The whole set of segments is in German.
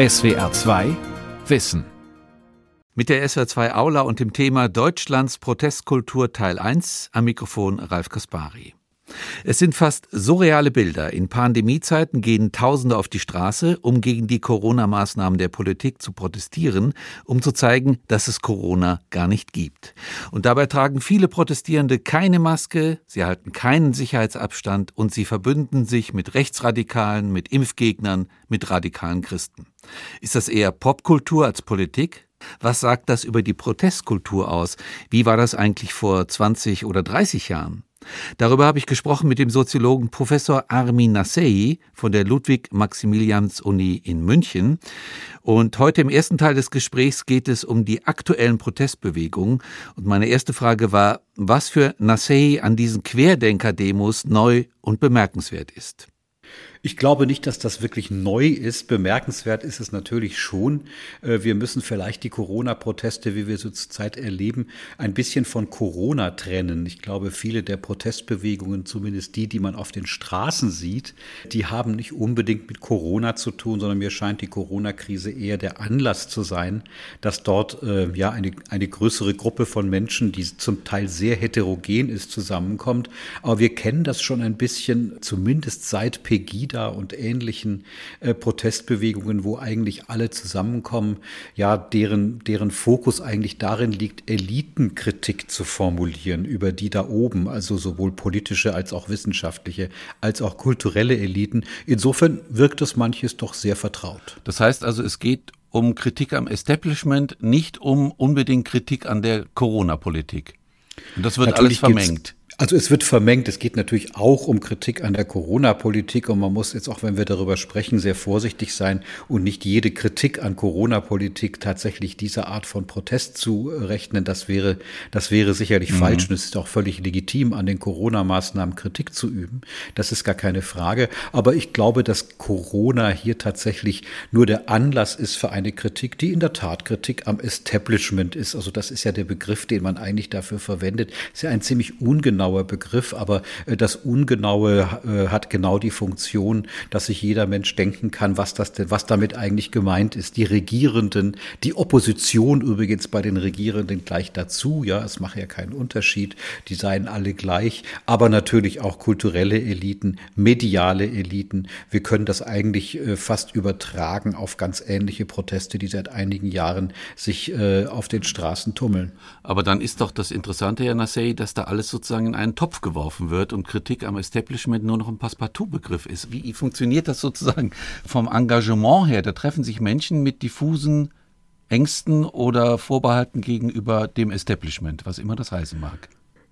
SWR 2 Wissen. Mit der SWR 2 Aula und dem Thema Deutschlands Protestkultur Teil 1 am Mikrofon Ralf Kaspari. Es sind fast surreale Bilder. In Pandemiezeiten gehen Tausende auf die Straße, um gegen die Corona-Maßnahmen der Politik zu protestieren, um zu zeigen, dass es Corona gar nicht gibt. Und dabei tragen viele Protestierende keine Maske, sie halten keinen Sicherheitsabstand und sie verbünden sich mit Rechtsradikalen, mit Impfgegnern, mit radikalen Christen. Ist das eher Popkultur als Politik? Was sagt das über die Protestkultur aus? Wie war das eigentlich vor 20 oder 30 Jahren? Darüber habe ich gesprochen mit dem Soziologen Professor Armin Nassei von der Ludwig-Maximilians-Uni in München. Und heute im ersten Teil des Gesprächs geht es um die aktuellen Protestbewegungen. Und meine erste Frage war, was für Nassei an diesen Querdenker-Demos neu und bemerkenswert ist. Ich glaube nicht, dass das wirklich neu ist. Bemerkenswert ist es natürlich schon. Äh, wir müssen vielleicht die Corona-Proteste, wie wir sie zurzeit erleben, ein bisschen von Corona trennen. Ich glaube, viele der Protestbewegungen, zumindest die, die man auf den Straßen sieht, die haben nicht unbedingt mit Corona zu tun, sondern mir scheint die Corona-Krise eher der Anlass zu sein, dass dort äh, ja eine, eine größere Gruppe von Menschen, die zum Teil sehr heterogen ist, zusammenkommt. Aber wir kennen das schon ein bisschen, zumindest seit Pegida Pegida und ähnlichen äh, Protestbewegungen, wo eigentlich alle zusammenkommen, ja, deren, deren Fokus eigentlich darin liegt, Elitenkritik zu formulieren über die da oben, also sowohl politische als auch wissenschaftliche, als auch kulturelle Eliten. Insofern wirkt es manches doch sehr vertraut. Das heißt also, es geht um Kritik am Establishment, nicht um unbedingt Kritik an der Corona-Politik. Und das wird Natürlich alles vermengt. Also es wird vermengt. Es geht natürlich auch um Kritik an der Corona-Politik und man muss jetzt auch, wenn wir darüber sprechen, sehr vorsichtig sein und nicht jede Kritik an Corona-Politik tatsächlich dieser Art von Protest zu rechnen. Das wäre, das wäre sicherlich mhm. falsch und es ist auch völlig legitim, an den Corona-Maßnahmen Kritik zu üben. Das ist gar keine Frage. Aber ich glaube, dass Corona hier tatsächlich nur der Anlass ist für eine Kritik, die in der Tat Kritik am Establishment ist. Also das ist ja der Begriff, den man eigentlich dafür verwendet. Ist ja ein ziemlich ungenau ungenauer Begriff, aber äh, das Ungenaue äh, hat genau die Funktion, dass sich jeder Mensch denken kann, was das denn, was damit eigentlich gemeint ist. Die Regierenden, die Opposition übrigens bei den Regierenden gleich dazu, ja, es macht ja keinen Unterschied, die seien alle gleich, aber natürlich auch kulturelle Eliten, mediale Eliten. Wir können das eigentlich äh, fast übertragen auf ganz ähnliche Proteste, die seit einigen Jahren sich auf den Straßen tummeln. Aber dann ist doch das Interessante, Herr Nassei, dass da alles sozusagen in einen Topf geworfen wird und Kritik am Establishment nur noch ein Passepartout-Begriff ist. Wie funktioniert das sozusagen vom Engagement her? Da treffen sich Menschen mit diffusen Ängsten oder Vorbehalten gegenüber dem Establishment, was immer das heißen mag.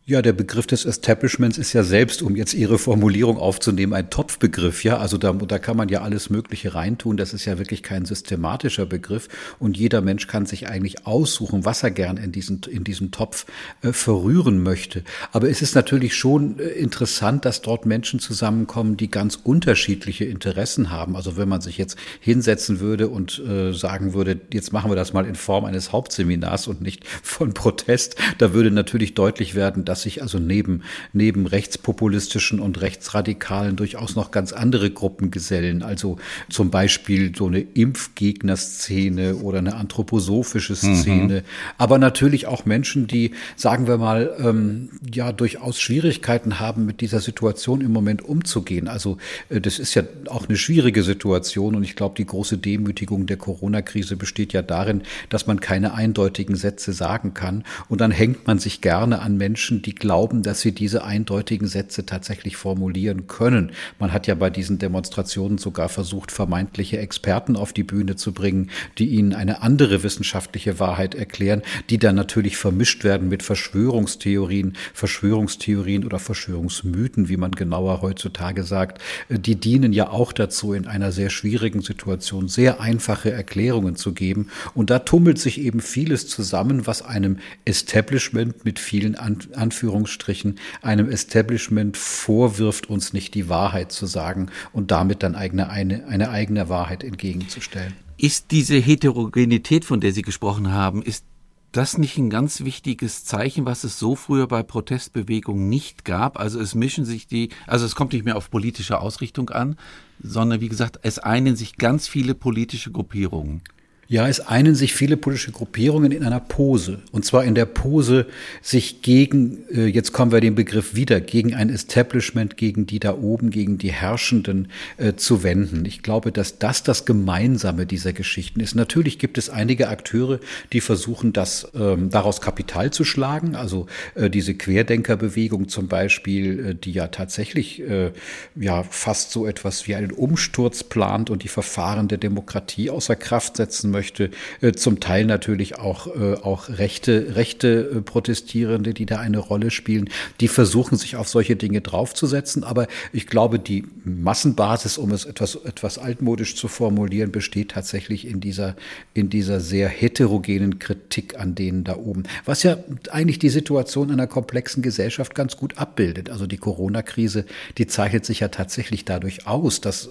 Ja, der Begriff des Establishments ist ja selbst, um jetzt Ihre Formulierung aufzunehmen, ein Topfbegriff. Ja, also da, da kann man ja alles Mögliche reintun. Das ist ja wirklich kein systematischer Begriff. Und jeder Mensch kann sich eigentlich aussuchen, was er gern in diesen, in diesem Topf äh, verrühren möchte. Aber es ist natürlich schon äh, interessant, dass dort Menschen zusammenkommen, die ganz unterschiedliche Interessen haben. Also wenn man sich jetzt hinsetzen würde und äh, sagen würde, jetzt machen wir das mal in Form eines Hauptseminars und nicht von Protest, da würde natürlich deutlich werden, dass dass sich also neben, neben rechtspopulistischen und rechtsradikalen durchaus noch ganz andere Gruppen gesellen. Also zum Beispiel so eine Impfgegnerszene oder eine anthroposophische mhm. Szene. Mhm. Aber natürlich auch Menschen, die, sagen wir mal, ähm, ja, durchaus Schwierigkeiten haben, mit dieser Situation im Moment umzugehen. Also äh, das ist ja auch eine schwierige Situation und ich glaube, die große Demütigung der Corona-Krise besteht ja darin, dass man keine eindeutigen Sätze sagen kann und dann hängt man sich gerne an Menschen, die glauben, dass sie diese eindeutigen Sätze tatsächlich formulieren können. Man hat ja bei diesen Demonstrationen sogar versucht, vermeintliche Experten auf die Bühne zu bringen, die ihnen eine andere wissenschaftliche Wahrheit erklären, die dann natürlich vermischt werden mit Verschwörungstheorien, Verschwörungstheorien oder Verschwörungsmythen, wie man genauer heutzutage sagt. Die dienen ja auch dazu, in einer sehr schwierigen Situation sehr einfache Erklärungen zu geben. Und da tummelt sich eben vieles zusammen, was einem Establishment mit vielen Anführungszeichen Anführungsstrichen einem Establishment vorwirft, uns nicht die Wahrheit zu sagen und damit dann eigene, eine, eine eigene Wahrheit entgegenzustellen. Ist diese Heterogenität, von der Sie gesprochen haben, ist das nicht ein ganz wichtiges Zeichen, was es so früher bei Protestbewegungen nicht gab? Also es mischen sich die, also es kommt nicht mehr auf politische Ausrichtung an, sondern wie gesagt, es einen sich ganz viele politische Gruppierungen. Ja, es einen sich viele politische Gruppierungen in einer Pose. Und zwar in der Pose, sich gegen, äh, jetzt kommen wir den Begriff wieder, gegen ein Establishment, gegen die da oben, gegen die Herrschenden äh, zu wenden. Ich glaube, dass das das Gemeinsame dieser Geschichten ist. Natürlich gibt es einige Akteure, die versuchen, das ähm, daraus Kapital zu schlagen. Also äh, diese Querdenkerbewegung zum Beispiel, äh, die ja tatsächlich äh, ja fast so etwas wie einen Umsturz plant und die Verfahren der Demokratie außer Kraft setzen möchte möchte, äh, zum Teil natürlich auch, äh, auch rechte, rechte äh, Protestierende, die da eine Rolle spielen, die versuchen sich auf solche Dinge draufzusetzen. Aber ich glaube, die Massenbasis, um es etwas, etwas altmodisch zu formulieren, besteht tatsächlich in dieser, in dieser sehr heterogenen Kritik an denen da oben. Was ja eigentlich die Situation einer komplexen Gesellschaft ganz gut abbildet. Also die Corona-Krise, die zeichnet sich ja tatsächlich dadurch aus, dass,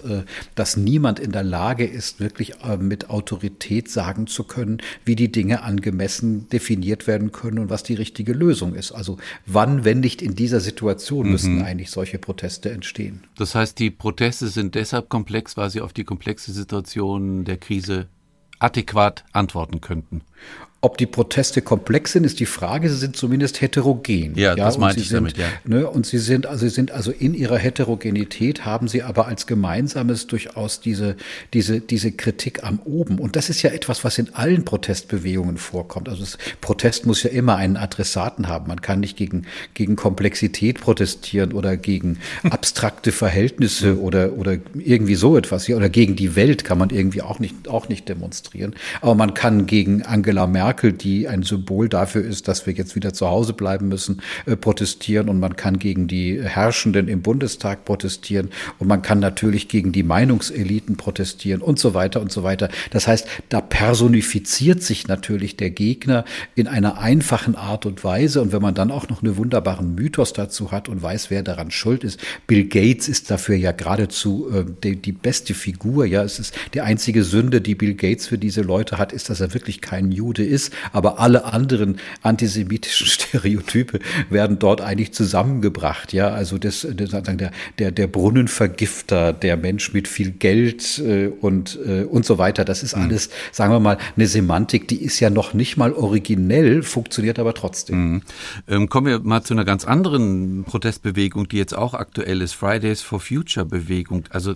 dass niemand in der Lage ist, wirklich mit Autorität Autorität sagen zu können, wie die Dinge angemessen definiert werden können und was die richtige Lösung ist. Also wann, wenn nicht in dieser Situation, mhm. müssen eigentlich solche Proteste entstehen. Das heißt, die Proteste sind deshalb komplex, weil sie auf die komplexe Situation der Krise adäquat antworten könnten. Ob die Proteste komplex sind, ist die Frage. Sie sind zumindest heterogen. Ja, ja das meinte ich sind, damit, ja. Ne, und sie sind, also sie sind also in ihrer Heterogenität haben sie aber als Gemeinsames durchaus diese, diese, diese Kritik am Oben. Und das ist ja etwas, was in allen Protestbewegungen vorkommt. Also das Protest muss ja immer einen Adressaten haben. Man kann nicht gegen, gegen Komplexität protestieren oder gegen abstrakte Verhältnisse oder, oder irgendwie so etwas. Oder gegen die Welt kann man irgendwie auch nicht, auch nicht demonstrieren. Aber man kann gegen Angela Merkel Merkel, die ein Symbol dafür ist, dass wir jetzt wieder zu Hause bleiben müssen, äh, protestieren und man kann gegen die Herrschenden im Bundestag protestieren und man kann natürlich gegen die Meinungseliten protestieren und so weiter und so weiter. Das heißt, da personifiziert sich natürlich der Gegner in einer einfachen Art und Weise und wenn man dann auch noch einen wunderbaren Mythos dazu hat und weiß, wer daran schuld ist, Bill Gates ist dafür ja geradezu äh, die, die beste Figur. Ja, es ist die einzige Sünde, die Bill Gates für diese Leute hat, ist, dass er wirklich kein Jude ist ist, aber alle anderen antisemitischen Stereotype werden dort eigentlich zusammengebracht. Ja, also das, der, der, der Brunnenvergifter, der Mensch mit viel Geld äh, und, äh, und so weiter. Das ist mhm. alles, sagen wir mal, eine Semantik, die ist ja noch nicht mal originell, funktioniert aber trotzdem. Mhm. Ähm, kommen wir mal zu einer ganz anderen Protestbewegung, die jetzt auch aktuell ist, Fridays for Future Bewegung. Also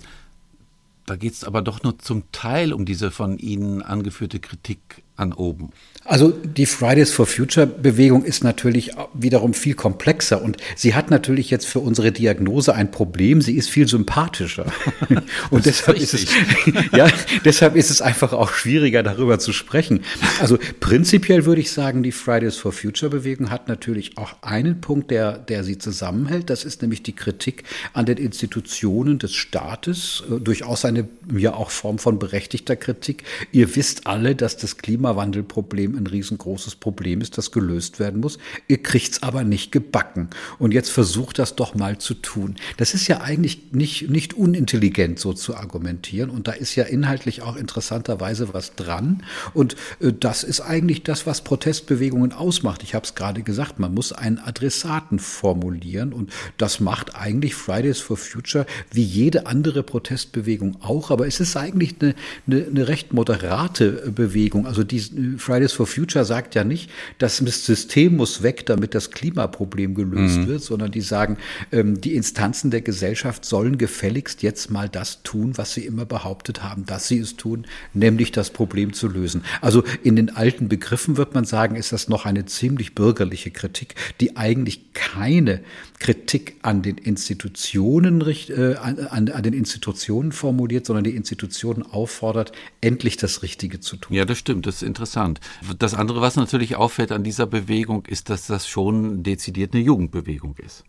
da geht es aber doch nur zum Teil um diese von Ihnen angeführte Kritik an oben. Also die Fridays for Future Bewegung ist natürlich wiederum viel komplexer und sie hat natürlich jetzt für unsere Diagnose ein Problem. Sie ist viel sympathischer und deshalb ist, ist, es ja deshalb ist es einfach auch schwieriger darüber zu sprechen. Also prinzipiell würde ich sagen, die Fridays for Future Bewegung hat natürlich auch einen Punkt, der der sie zusammenhält. Das ist nämlich die Kritik an den Institutionen des Staates, äh, durchaus eine ja auch Form von berechtigter Kritik. Ihr wisst alle, dass das Klimawandelproblem ein riesengroßes Problem ist, das gelöst werden muss. Ihr kriegt's aber nicht gebacken. Und jetzt versucht das doch mal zu tun. Das ist ja eigentlich nicht, nicht unintelligent, so zu argumentieren. Und da ist ja inhaltlich auch interessanterweise was dran. Und äh, das ist eigentlich das, was Protestbewegungen ausmacht. Ich habe es gerade gesagt, man muss einen Adressaten formulieren. Und das macht eigentlich Fridays for Future wie jede andere Protestbewegung auch. Aber es ist eigentlich eine, eine, eine recht moderate Bewegung. Also die Fridays for Future sagt ja nicht, das System muss weg, damit das Klimaproblem gelöst mhm. wird, sondern die sagen, ähm, die Instanzen der Gesellschaft sollen gefälligst jetzt mal das tun, was sie immer behauptet haben, dass sie es tun, nämlich das Problem zu lösen. Also in den alten Begriffen wird man sagen, ist das noch eine ziemlich bürgerliche Kritik, die eigentlich keine Kritik an den Institutionen, äh, an, an, den Institutionen formuliert, sondern die Institutionen auffordert, endlich das Richtige zu tun. Ja, das stimmt, das ist interessant. Das andere, was natürlich auffällt an dieser Bewegung, ist, dass das schon dezidiert eine Jugendbewegung ist.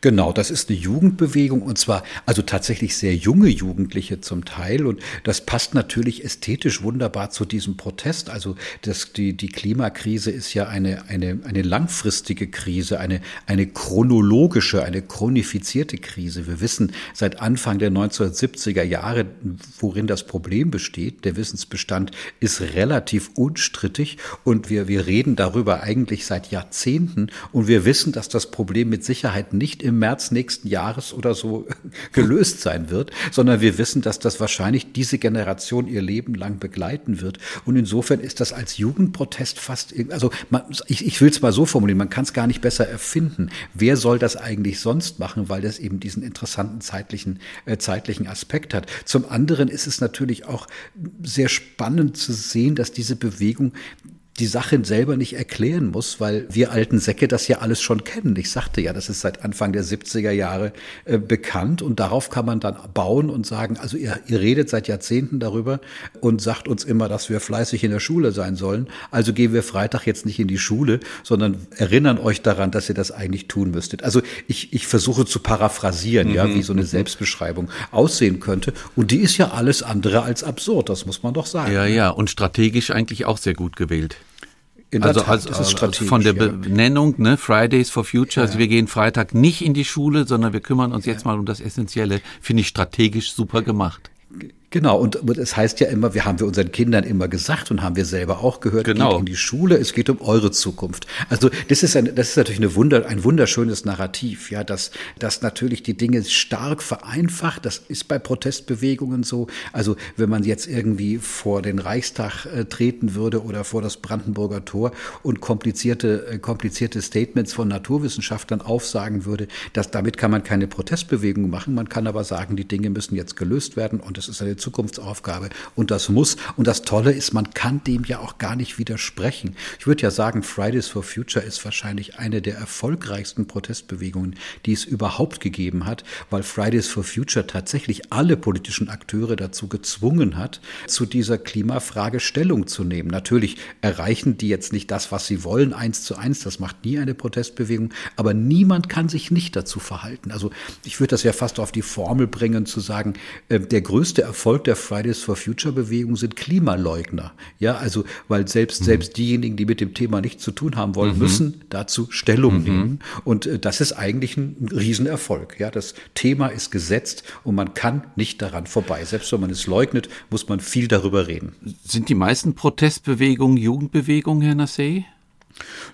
Genau, das ist eine Jugendbewegung und zwar also tatsächlich sehr junge Jugendliche zum Teil und das passt natürlich ästhetisch wunderbar zu diesem Protest. Also das, die, die Klimakrise ist ja eine, eine, eine langfristige Krise, eine, eine chronologische, eine chronifizierte Krise. Wir wissen seit Anfang der 1970er Jahre, worin das Problem besteht. Der Wissensbestand ist relativ unstrittig und wir, wir reden darüber eigentlich seit Jahrzehnten und wir wissen, dass das Problem mit Sicherheit nicht im März nächsten Jahres oder so gelöst sein wird, sondern wir wissen, dass das wahrscheinlich diese Generation ihr Leben lang begleiten wird. Und insofern ist das als Jugendprotest fast, also man, ich, ich will es mal so formulieren, man kann es gar nicht besser erfinden. Wer soll das eigentlich sonst machen, weil das eben diesen interessanten zeitlichen, äh, zeitlichen Aspekt hat. Zum anderen ist es natürlich auch sehr spannend zu sehen, dass diese Bewegung die Sache selber nicht erklären muss, weil wir alten Säcke das ja alles schon kennen. Ich sagte ja, das ist seit Anfang der 70er Jahre äh, bekannt und darauf kann man dann bauen und sagen, also ihr, ihr redet seit Jahrzehnten darüber und sagt uns immer, dass wir fleißig in der Schule sein sollen. Also gehen wir Freitag jetzt nicht in die Schule, sondern erinnern euch daran, dass ihr das eigentlich tun müsstet. Also ich, ich versuche zu paraphrasieren, mhm. ja, wie so eine mhm. Selbstbeschreibung aussehen könnte. Und die ist ja alles andere als absurd, das muss man doch sagen. Ja, ja, und strategisch eigentlich auch sehr gut gewählt. In also, Tat, also, also von der. Benennung, ne, Fridays for Future, ja. also wir gehen Freitag nicht in die Schule, sondern wir kümmern uns ja. jetzt mal um das Essentielle, finde ich strategisch super gemacht. Genau, und es heißt ja immer, wir haben wir unseren Kindern immer gesagt und haben wir selber auch gehört, genau. geht in die Schule, es geht um eure Zukunft. Also das ist, ein, das ist natürlich eine Wunder, ein wunderschönes Narrativ, ja, dass, dass natürlich die Dinge stark vereinfacht, das ist bei Protestbewegungen so. Also wenn man jetzt irgendwie vor den Reichstag äh, treten würde oder vor das Brandenburger Tor und komplizierte, äh, komplizierte Statements von Naturwissenschaftlern aufsagen würde, dass damit kann man keine Protestbewegung machen, man kann aber sagen, die Dinge müssen jetzt gelöst werden und das ist eine Zukunftsaufgabe und das muss. Und das Tolle ist, man kann dem ja auch gar nicht widersprechen. Ich würde ja sagen, Fridays for Future ist wahrscheinlich eine der erfolgreichsten Protestbewegungen, die es überhaupt gegeben hat, weil Fridays for Future tatsächlich alle politischen Akteure dazu gezwungen hat, zu dieser Klimafrage Stellung zu nehmen. Natürlich erreichen die jetzt nicht das, was sie wollen, eins zu eins. Das macht nie eine Protestbewegung. Aber niemand kann sich nicht dazu verhalten. Also ich würde das ja fast auf die Formel bringen, zu sagen, äh, der größte Erfolg Erfolg der Fridays for Future Bewegung sind Klimaleugner. Ja, also, weil selbst, mhm. selbst diejenigen, die mit dem Thema nichts zu tun haben wollen, mhm. müssen dazu Stellung mhm. nehmen. Und äh, das ist eigentlich ein Riesenerfolg. Ja, das Thema ist gesetzt und man kann nicht daran vorbei. Selbst wenn man es leugnet, muss man viel darüber reden. Sind die meisten Protestbewegungen Jugendbewegungen, Herr Nassé?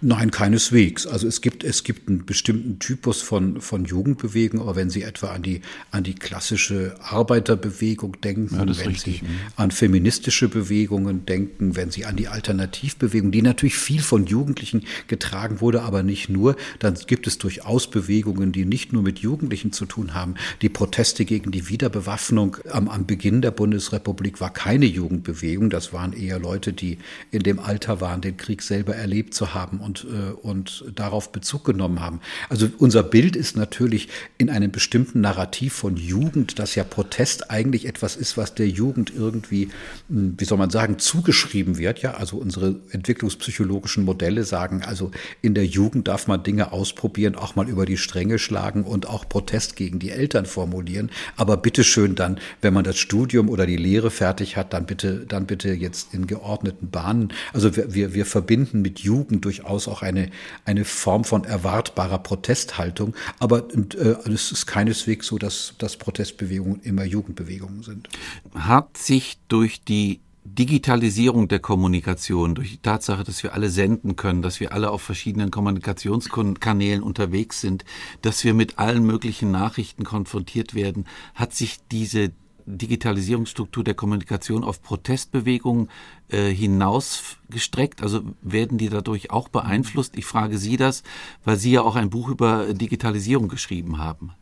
Nein, keineswegs. Also es gibt, es gibt einen bestimmten Typus von, von Jugendbewegung, aber wenn Sie etwa an die, an die klassische Arbeiterbewegung denken, ja, wenn richtig, Sie an feministische Bewegungen denken, wenn Sie an die Alternativbewegung, die natürlich viel von Jugendlichen getragen wurde, aber nicht nur, dann gibt es durchaus Bewegungen, die nicht nur mit Jugendlichen zu tun haben. Die Proteste gegen die Wiederbewaffnung am, am Beginn der Bundesrepublik war keine Jugendbewegung. Das waren eher Leute, die in dem Alter waren, den Krieg selber erlebt zu haben haben und, äh, und darauf Bezug genommen haben. Also unser Bild ist natürlich in einem bestimmten Narrativ von Jugend, dass ja Protest eigentlich etwas ist, was der Jugend irgendwie, hm, wie soll man sagen, zugeschrieben wird. Ja, also unsere entwicklungspsychologischen Modelle sagen, also in der Jugend darf man Dinge ausprobieren, auch mal über die Stränge schlagen und auch Protest gegen die Eltern formulieren. Aber bitteschön dann, wenn man das Studium oder die Lehre fertig hat, dann bitte, dann bitte jetzt in geordneten Bahnen. Also wir, wir, wir verbinden mit Jugend durchaus auch eine, eine Form von erwartbarer Protesthaltung. Aber äh, es ist keineswegs so, dass, dass Protestbewegungen immer Jugendbewegungen sind. Hat sich durch die Digitalisierung der Kommunikation, durch die Tatsache, dass wir alle senden können, dass wir alle auf verschiedenen Kommunikationskanälen unterwegs sind, dass wir mit allen möglichen Nachrichten konfrontiert werden, hat sich diese Digitalisierungsstruktur der Kommunikation auf Protestbewegungen äh, hinausgestreckt? Also werden die dadurch auch beeinflusst? Ich frage Sie das, weil Sie ja auch ein Buch über Digitalisierung geschrieben haben.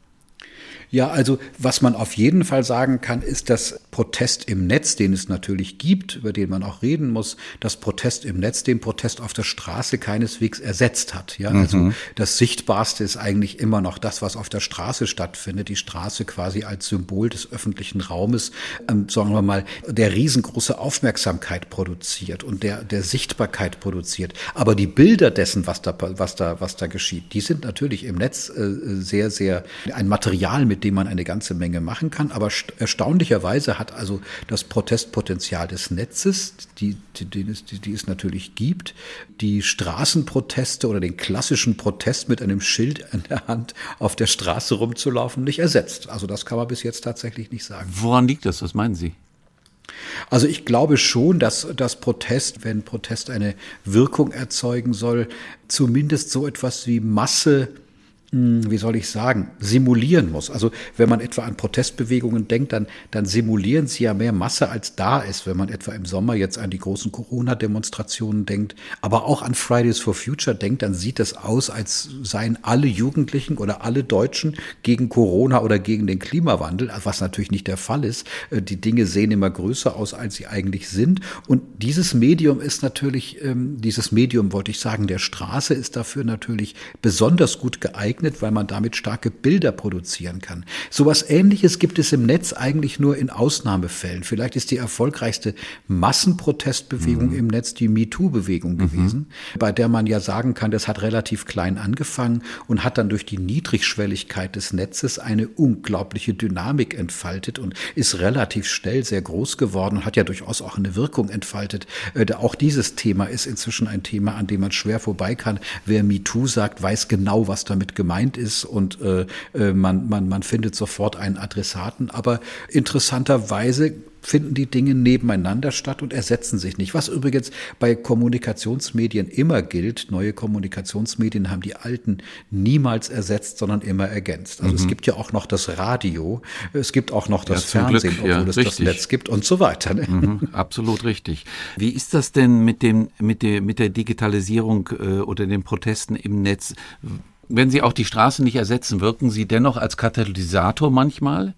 Ja, also was man auf jeden Fall sagen kann, ist, dass Protest im Netz, den es natürlich gibt, über den man auch reden muss, dass Protest im Netz den Protest auf der Straße keineswegs ersetzt hat. Ja, also mhm. das Sichtbarste ist eigentlich immer noch das, was auf der Straße stattfindet. Die Straße quasi als Symbol des öffentlichen Raumes, ähm, sagen wir mal, der riesengroße Aufmerksamkeit produziert und der, der Sichtbarkeit produziert. Aber die Bilder dessen, was da, was da, was da geschieht, die sind natürlich im Netz äh, sehr, sehr ein Material, mit dem man eine ganze Menge machen kann. Aber erstaunlicherweise hat also das Protestpotenzial des Netzes, die, die, die, es, die es natürlich gibt, die Straßenproteste oder den klassischen Protest mit einem Schild in der Hand auf der Straße rumzulaufen, nicht ersetzt. Also das kann man bis jetzt tatsächlich nicht sagen. Woran liegt das? Was meinen Sie? Also ich glaube schon, dass das Protest, wenn Protest eine Wirkung erzeugen soll, zumindest so etwas wie Masse wie soll ich sagen, simulieren muss. Also wenn man etwa an Protestbewegungen denkt, dann, dann simulieren sie ja mehr Masse, als da ist. Wenn man etwa im Sommer jetzt an die großen Corona-Demonstrationen denkt, aber auch an Fridays for Future denkt, dann sieht es aus, als seien alle Jugendlichen oder alle Deutschen gegen Corona oder gegen den Klimawandel, was natürlich nicht der Fall ist. Äh, die Dinge sehen immer größer aus, als sie eigentlich sind. Und dieses Medium ist natürlich, ähm, dieses Medium wollte ich sagen, der Straße ist dafür natürlich besonders gut geeignet geeignet, weil man damit starke Bilder produzieren kann. Sowas ähnliches gibt es im Netz eigentlich nur in Ausnahmefällen. Vielleicht ist die erfolgreichste Massenprotestbewegung mhm. im Netz die MeToo-Bewegung mhm. gewesen, bei der man ja sagen kann, das hat relativ klein angefangen und hat dann durch die Niedrigschwelligkeit des Netzes eine unglaubliche Dynamik entfaltet und ist relativ schnell sehr groß geworden und hat ja durchaus auch eine Wirkung entfaltet. Äh, auch dieses Thema ist inzwischen ein Thema, an dem man schwer vorbei kann. Wer MeToo sagt, weiß genau, was damit gemeint gemeint ist und äh, äh, man, man, man findet sofort einen Adressaten. Aber interessanterweise finden die Dinge nebeneinander statt und ersetzen sich nicht. Was übrigens bei Kommunikationsmedien immer gilt. Neue Kommunikationsmedien haben die alten niemals ersetzt, sondern immer ergänzt. Also mhm. es gibt ja auch noch das Radio, es gibt auch noch das ja, Fernsehen, Glück, obwohl ja, es richtig. das Netz gibt und so weiter. Ne? Mhm, absolut richtig. Wie ist das denn mit dem, mit der, mit der Digitalisierung äh, oder den Protesten im Netz? Wenn Sie auch die Straße nicht ersetzen, wirken Sie dennoch als Katalysator manchmal?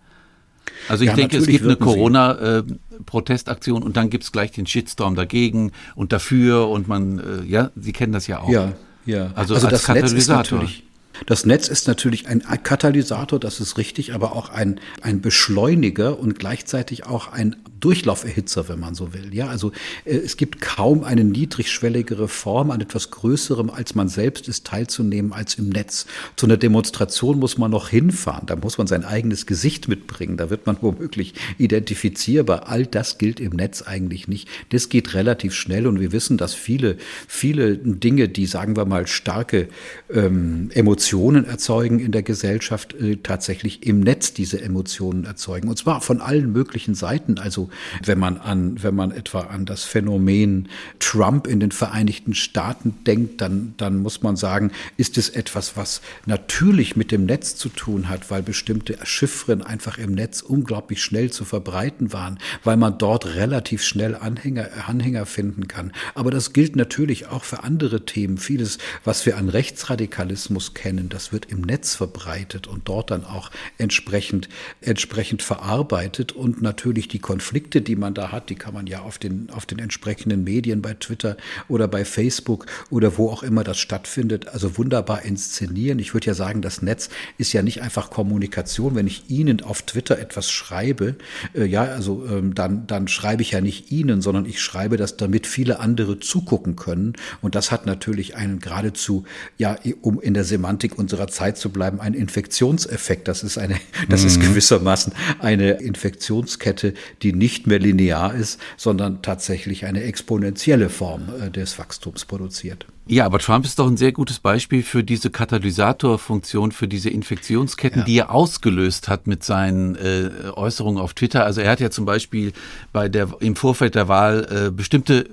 Also ich ja, denke, es gibt eine Corona-Protestaktion äh, und dann gibt es gleich den Shitstorm dagegen und dafür und man, äh, ja, Sie kennen das ja auch. Ja, ja. Also, also als das Katalysator. Netz ist natürlich das Netz ist natürlich ein Katalysator, das ist richtig, aber auch ein, ein Beschleuniger und gleichzeitig auch ein Durchlauferhitzer, wenn man so will. Ja, also äh, es gibt kaum eine niedrigschwelligere Form an etwas Größerem, als man selbst ist, teilzunehmen als im Netz. Zu einer Demonstration muss man noch hinfahren, da muss man sein eigenes Gesicht mitbringen, da wird man womöglich identifizierbar. All das gilt im Netz eigentlich nicht. Das geht relativ schnell und wir wissen, dass viele, viele Dinge, die, sagen wir mal, starke ähm, Emotionen erzeugen in der Gesellschaft, äh, tatsächlich im Netz diese Emotionen erzeugen. Und zwar von allen möglichen Seiten. Also wenn man an, wenn man etwa an das Phänomen Trump in den Vereinigten Staaten denkt, dann, dann muss man sagen, ist es etwas, was natürlich mit dem Netz zu tun hat, weil bestimmte Chiffren einfach im Netz unglaublich schnell zu verbreiten waren, weil man dort relativ schnell Anhänger, Anhänger finden kann. Aber das gilt natürlich auch für andere Themen. Vieles, was wir an Rechtsradikalismus kennen, das wird im Netz verbreitet und dort dann auch entsprechend, entsprechend verarbeitet und natürlich die Konflikte Konflikte, die man da hat, die kann man ja auf den, auf den entsprechenden Medien bei Twitter oder bei Facebook oder wo auch immer das stattfindet, also wunderbar inszenieren. Ich würde ja sagen, das Netz ist ja nicht einfach Kommunikation. Wenn ich Ihnen auf Twitter etwas schreibe, äh, ja, also ähm, dann, dann schreibe ich ja nicht Ihnen, sondern ich schreibe das, damit viele andere zugucken können. Und das hat natürlich einen geradezu, ja, um in der Semantik unserer Zeit zu bleiben, einen Infektionseffekt. Das ist eine, das mhm. ist gewissermaßen eine Infektionskette, die nicht nicht mehr linear ist, sondern tatsächlich eine exponentielle Form äh, des Wachstums produziert. Ja, aber Trump ist doch ein sehr gutes Beispiel für diese Katalysatorfunktion, für diese Infektionsketten, ja. die er ausgelöst hat mit seinen äh, Äußerungen auf Twitter. Also er hat ja zum Beispiel bei der im Vorfeld der Wahl äh, bestimmte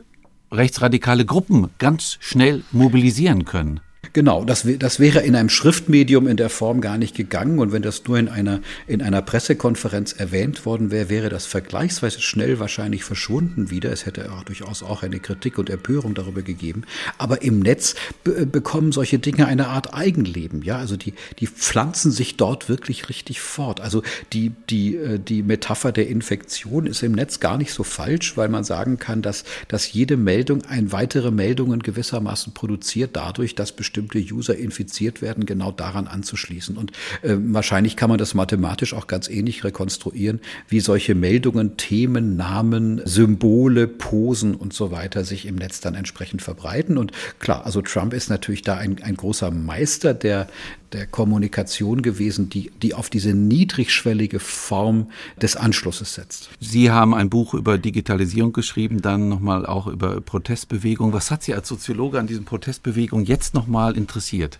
rechtsradikale Gruppen ganz schnell mobilisieren können. Genau, das, das wäre in einem Schriftmedium in der Form gar nicht gegangen. Und wenn das nur in einer, in einer Pressekonferenz erwähnt worden wäre, wäre das vergleichsweise schnell wahrscheinlich verschwunden wieder. Es hätte auch durchaus auch eine Kritik und Empörung darüber gegeben. Aber im Netz bekommen solche Dinge eine Art Eigenleben. Ja, also die, die pflanzen sich dort wirklich richtig fort. Also die, die, äh, die Metapher der Infektion ist im Netz gar nicht so falsch, weil man sagen kann, dass, dass jede Meldung ein weitere Meldungen gewissermaßen produziert dadurch, dass bestimmte User infiziert werden, genau daran anzuschließen. Und äh, wahrscheinlich kann man das mathematisch auch ganz ähnlich rekonstruieren, wie solche Meldungen, Themen, Namen, Symbole, Posen und so weiter sich im Netz dann entsprechend verbreiten. Und klar, also Trump ist natürlich da ein, ein großer Meister der, der Kommunikation gewesen, die, die auf diese niedrigschwellige Form des Anschlusses setzt. Sie haben ein Buch über Digitalisierung geschrieben, dann nochmal auch über Protestbewegung. Was hat Sie als Soziologe an diesen Protestbewegungen jetzt nochmal interessiert?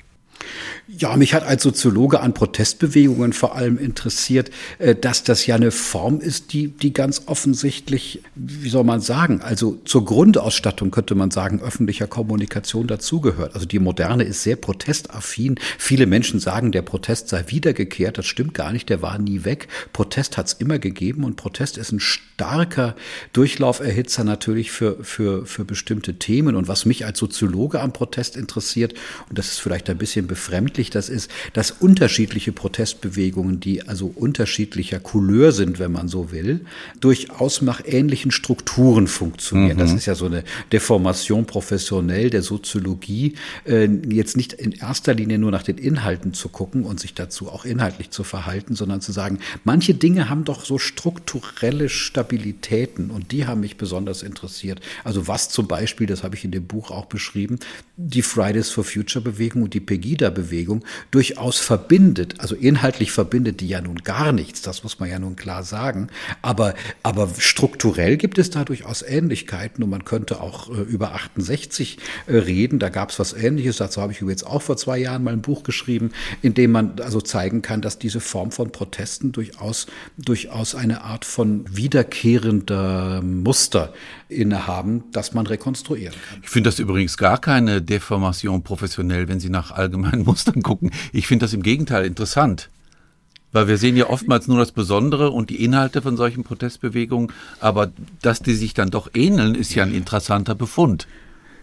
Ja, mich hat als Soziologe an Protestbewegungen vor allem interessiert, äh, dass das ja eine Form ist, die, die ganz offensichtlich, wie soll man sagen, also zur Grundausstattung könnte man sagen, öffentlicher Kommunikation dazugehört. Also die Moderne ist sehr protestaffin. Viele Menschen sagen, der Protest sei wiedergekehrt. Das stimmt gar nicht, der war nie weg. Protest hat es immer gegeben und Protest ist ein starker Durchlauferhitzer natürlich für, für, für bestimmte Themen. Und was mich als Soziologe am Protest interessiert, und das ist vielleicht ein bisschen befremdlich das ist, dass unterschiedliche Protestbewegungen, die also unterschiedlicher Couleur sind, wenn man so will, durchaus nach ähnlichen Strukturen funktionieren. Mhm. Das ist ja so eine Deformation professionell der Soziologie, äh, jetzt nicht in erster Linie nur nach den Inhalten zu gucken und sich dazu auch inhaltlich zu verhalten, sondern zu sagen, manche Dinge haben doch so strukturelle Stabilitäten und die haben mich besonders interessiert. Also was zum Beispiel, das habe ich in dem Buch auch beschrieben, die Fridays for Future Bewegung und die Pegida Pegida-Bewegung durchaus verbindet, also inhaltlich verbindet die ja nun gar nichts, das muss man ja nun klar sagen, aber, aber strukturell gibt es da durchaus Ähnlichkeiten und man könnte auch äh, über 68 äh, reden, da gab es was Ähnliches, dazu habe ich übrigens auch vor zwei Jahren mal ein Buch geschrieben, in dem man also zeigen kann, dass diese Form von Protesten durchaus, durchaus eine Art von wiederkehrender Muster innehaben, das man rekonstruieren kann. Ich finde das übrigens gar keine Deformation professionell, wenn Sie nach allgemeinen Mustern gucken. Ich finde das im Gegenteil interessant. Weil wir sehen ja oftmals nur das Besondere und die Inhalte von solchen Protestbewegungen, aber dass die sich dann doch ähneln, ist ja ein interessanter Befund.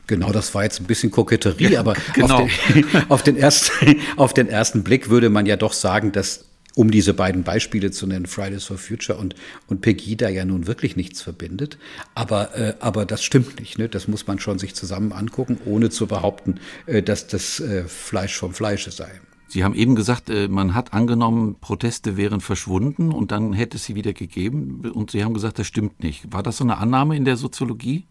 Genau, das war jetzt ein bisschen Koketterie, aber genau. auf, den, auf, den ersten, auf den ersten Blick würde man ja doch sagen, dass um diese beiden Beispiele zu nennen, Fridays for Future und, und Pegida ja nun wirklich nichts verbindet. Aber, äh, aber das stimmt nicht. Ne? Das muss man schon sich zusammen angucken, ohne zu behaupten, äh, dass das äh, Fleisch vom Fleische sei. Sie haben eben gesagt, äh, man hat angenommen, Proteste wären verschwunden und dann hätte es sie wieder gegeben. Und Sie haben gesagt, das stimmt nicht. War das so eine Annahme in der Soziologie?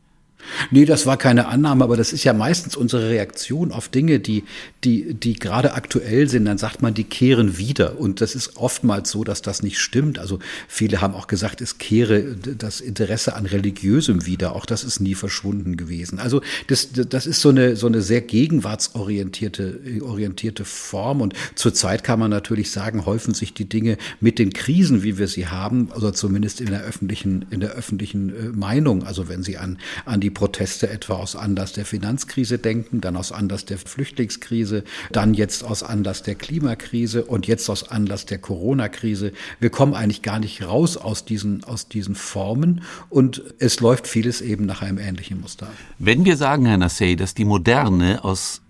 Nee, das war keine Annahme, aber das ist ja meistens unsere Reaktion auf Dinge, die, die, die gerade aktuell sind. Dann sagt man, die kehren wieder. Und das ist oftmals so, dass das nicht stimmt. Also viele haben auch gesagt, es kehre das Interesse an Religiösem wieder. Auch das ist nie verschwunden gewesen. Also das, das ist so eine, so eine sehr gegenwartsorientierte orientierte Form. Und zurzeit kann man natürlich sagen, häufen sich die Dinge mit den Krisen, wie wir sie haben, oder zumindest in der öffentlichen, in der öffentlichen äh, Meinung. Also wenn Sie an, an die die Proteste etwa aus Anlass der Finanzkrise denken, dann aus Anlass der Flüchtlingskrise, dann jetzt aus Anlass der Klimakrise und jetzt aus Anlass der Corona-Krise. Wir kommen eigentlich gar nicht raus aus diesen, aus diesen Formen und es läuft vieles eben nach einem ähnlichen Muster. Wenn wir sagen, Herr Nassey, dass die Moderne aus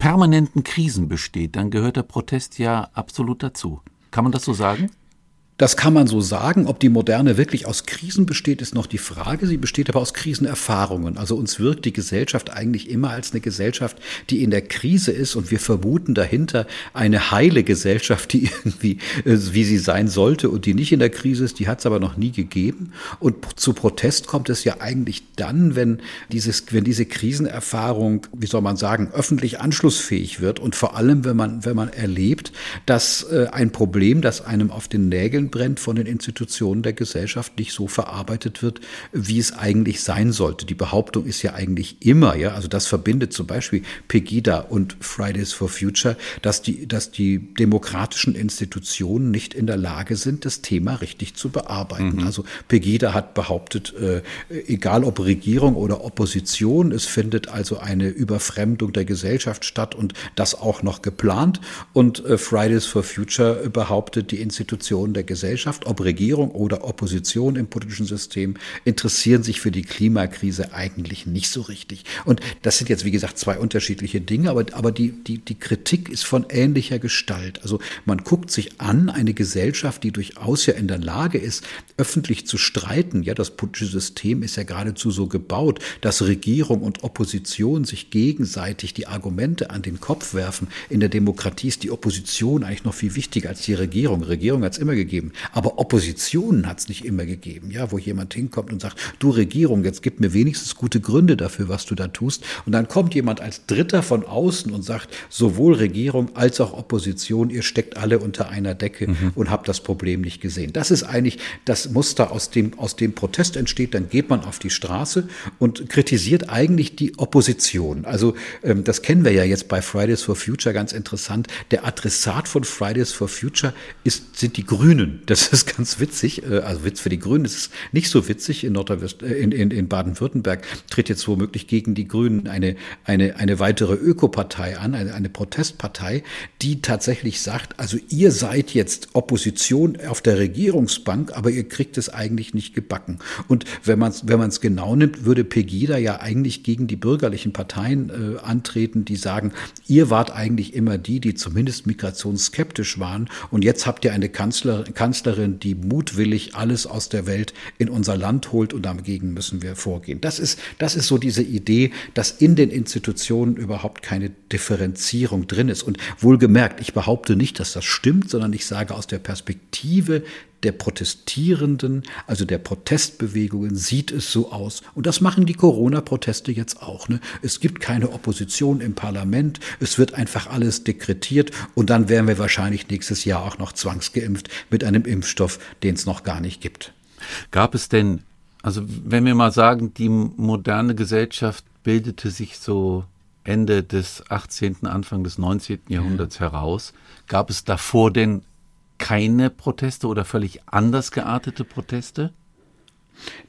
permanenten Krisen besteht, dann gehört der Protest ja absolut dazu. Kann man das so sagen? Das kann man so sagen. Ob die Moderne wirklich aus Krisen besteht, ist noch die Frage. Sie besteht aber aus Krisenerfahrungen. Also uns wirkt die Gesellschaft eigentlich immer als eine Gesellschaft, die in der Krise ist und wir vermuten dahinter eine heile Gesellschaft, die irgendwie, äh, wie sie sein sollte und die nicht in der Krise ist. Die hat es aber noch nie gegeben. Und zu Protest kommt es ja eigentlich dann, wenn dieses, wenn diese Krisenerfahrung, wie soll man sagen, öffentlich anschlussfähig wird und vor allem, wenn man, wenn man erlebt, dass äh, ein Problem, das einem auf den Nägeln Nägeln brennt von den Institutionen der Gesellschaft, nicht so verarbeitet wird, wie es eigentlich sein sollte. Die Behauptung ist ja eigentlich immer, ja, also das verbindet zum Beispiel Pegida und Fridays for Future, dass die, dass die demokratischen Institutionen nicht in der Lage sind, das Thema richtig zu bearbeiten. Mhm. Also Pegida hat behauptet, äh, egal ob Regierung oder Opposition, es findet also eine Überfremdung der Gesellschaft statt und das auch noch geplant. Und äh, Fridays for Future behauptet, die Institutionen der Gesellschaft, ob Regierung oder Opposition im politischen System, interessieren sich für die Klimakrise eigentlich nicht so richtig. Und das sind jetzt, wie gesagt, zwei unterschiedliche Dinge, aber, aber die, die, die Kritik ist von ähnlicher Gestalt. Also man guckt sich an, eine Gesellschaft, die durchaus ja in der Lage ist, öffentlich zu streiten. Ja, das politische System ist ja geradezu so gebaut, dass Regierung und Opposition sich gegenseitig die Argumente an den Kopf werfen. In der Demokratie ist die Opposition eigentlich noch viel wichtiger als die Regierung. Regierung hat es immer gegeben, aber Oppositionen hat es nicht immer gegeben. Ja, wo jemand hinkommt und sagt, du Regierung, jetzt gib mir wenigstens gute Gründe dafür, was du da tust. Und dann kommt jemand als Dritter von außen und sagt, sowohl Regierung als auch Opposition, ihr steckt alle unter einer Decke mhm. und habt das Problem nicht gesehen. Das ist eigentlich das Muster, aus dem, aus dem Protest entsteht. Dann geht man auf die Straße und kritisiert eigentlich die Opposition. Also ähm, das kennen wir ja jetzt bei Fridays for Future ganz interessant. Der Adressat von Fridays for Future ist, sind die Grünen. Das ist ganz witzig. Äh, also Witz für die Grünen. Das ist nicht so witzig. In, Nordrhein äh, in, in, in Baden-Württemberg tritt jetzt womöglich gegen die Grünen eine, eine, eine weitere Ökopartei an, eine, eine Protestpartei, die tatsächlich sagt, also ihr seid jetzt Opposition auf der Regierungsbank, aber ihr kriegt es eigentlich nicht gebacken. Und wenn man es wenn man's genau nimmt, würde Pegida ja eigentlich gegen die bürgerlichen Parteien äh, antreten, die sagen, ihr wart eigentlich immer die, die zumindest migrationsskeptisch waren und jetzt habt ihr eine Kanzler, Kanzlerin, die mutwillig alles aus der Welt in unser Land holt und dagegen müssen wir vorgehen. Das ist, das ist so diese Idee, dass in den Institutionen überhaupt keine Differenzierung drin ist. Und wohlgemerkt, ich behaupte nicht, dass das stimmt, sondern ich sage aus der Perspektive der Protestierenden, also der Protestbewegungen, sieht es so aus. Und das machen die Corona-Proteste jetzt auch. Ne? Es gibt keine Opposition im Parlament, es wird einfach alles dekretiert und dann werden wir wahrscheinlich nächstes Jahr auch noch zwangsgeimpft mit einem Impfstoff, den es noch gar nicht gibt. Gab es denn, also wenn wir mal sagen, die moderne Gesellschaft bildete sich so Ende des 18., Anfang des 19. Jahrhunderts ja. heraus, gab es davor denn keine Proteste oder völlig anders geartete Proteste?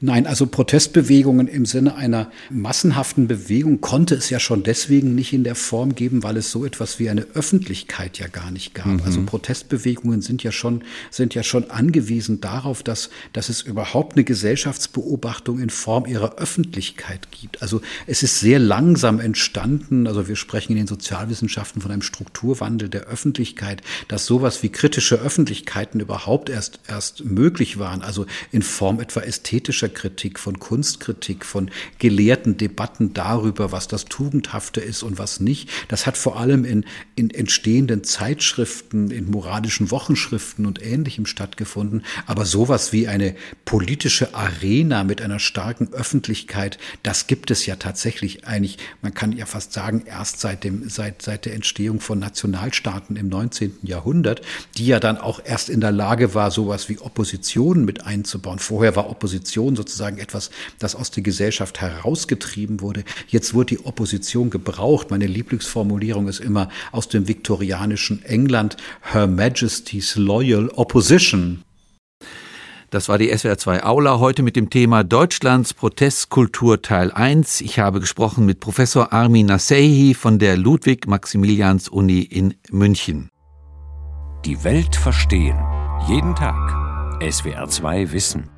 Nein, also Protestbewegungen im Sinne einer massenhaften Bewegung konnte es ja schon deswegen nicht in der Form geben, weil es so etwas wie eine Öffentlichkeit ja gar nicht gab. Mhm. Also Protestbewegungen sind ja schon, sind ja schon angewiesen darauf, dass, dass es überhaupt eine Gesellschaftsbeobachtung in Form ihrer Öffentlichkeit gibt. Also es ist sehr langsam entstanden, also wir sprechen in den Sozialwissenschaften von einem Strukturwandel der Öffentlichkeit, dass sowas wie kritische Öffentlichkeiten überhaupt erst, erst möglich waren, also in Form etwa ästhetischer ästhetischer Kritik, von Kunstkritik, von gelehrten Debatten darüber, was das Tugendhafte ist und was nicht. Das hat vor allem in, in entstehenden Zeitschriften, in moralischen Wochenschriften und Ähnlichem stattgefunden. Aber sowas wie eine politische Arena mit einer starken Öffentlichkeit, das gibt es ja tatsächlich eigentlich, man kann ja fast sagen, erst seit, dem, seit, seit der Entstehung von Nationalstaaten im 19. Jahrhundert, die ja dann auch erst in der Lage war, sowas wie Opposition mit einzubauen. Vorher war Opposition Opposition sozusagen etwas, das aus der Gesellschaft herausgetrieben wurde. Jetzt wird die Opposition gebraucht. Meine Lieblingsformulierung ist immer aus dem viktorianischen England, Her Majesty's Loyal Opposition. Das war die SWR 2 Aula heute mit dem Thema Deutschlands Protestkultur Teil 1. Ich habe gesprochen mit Professor Armin Nasehi von der Ludwig-Maximilians Uni in München. Die Welt verstehen. Jeden Tag. SWR 2 Wissen.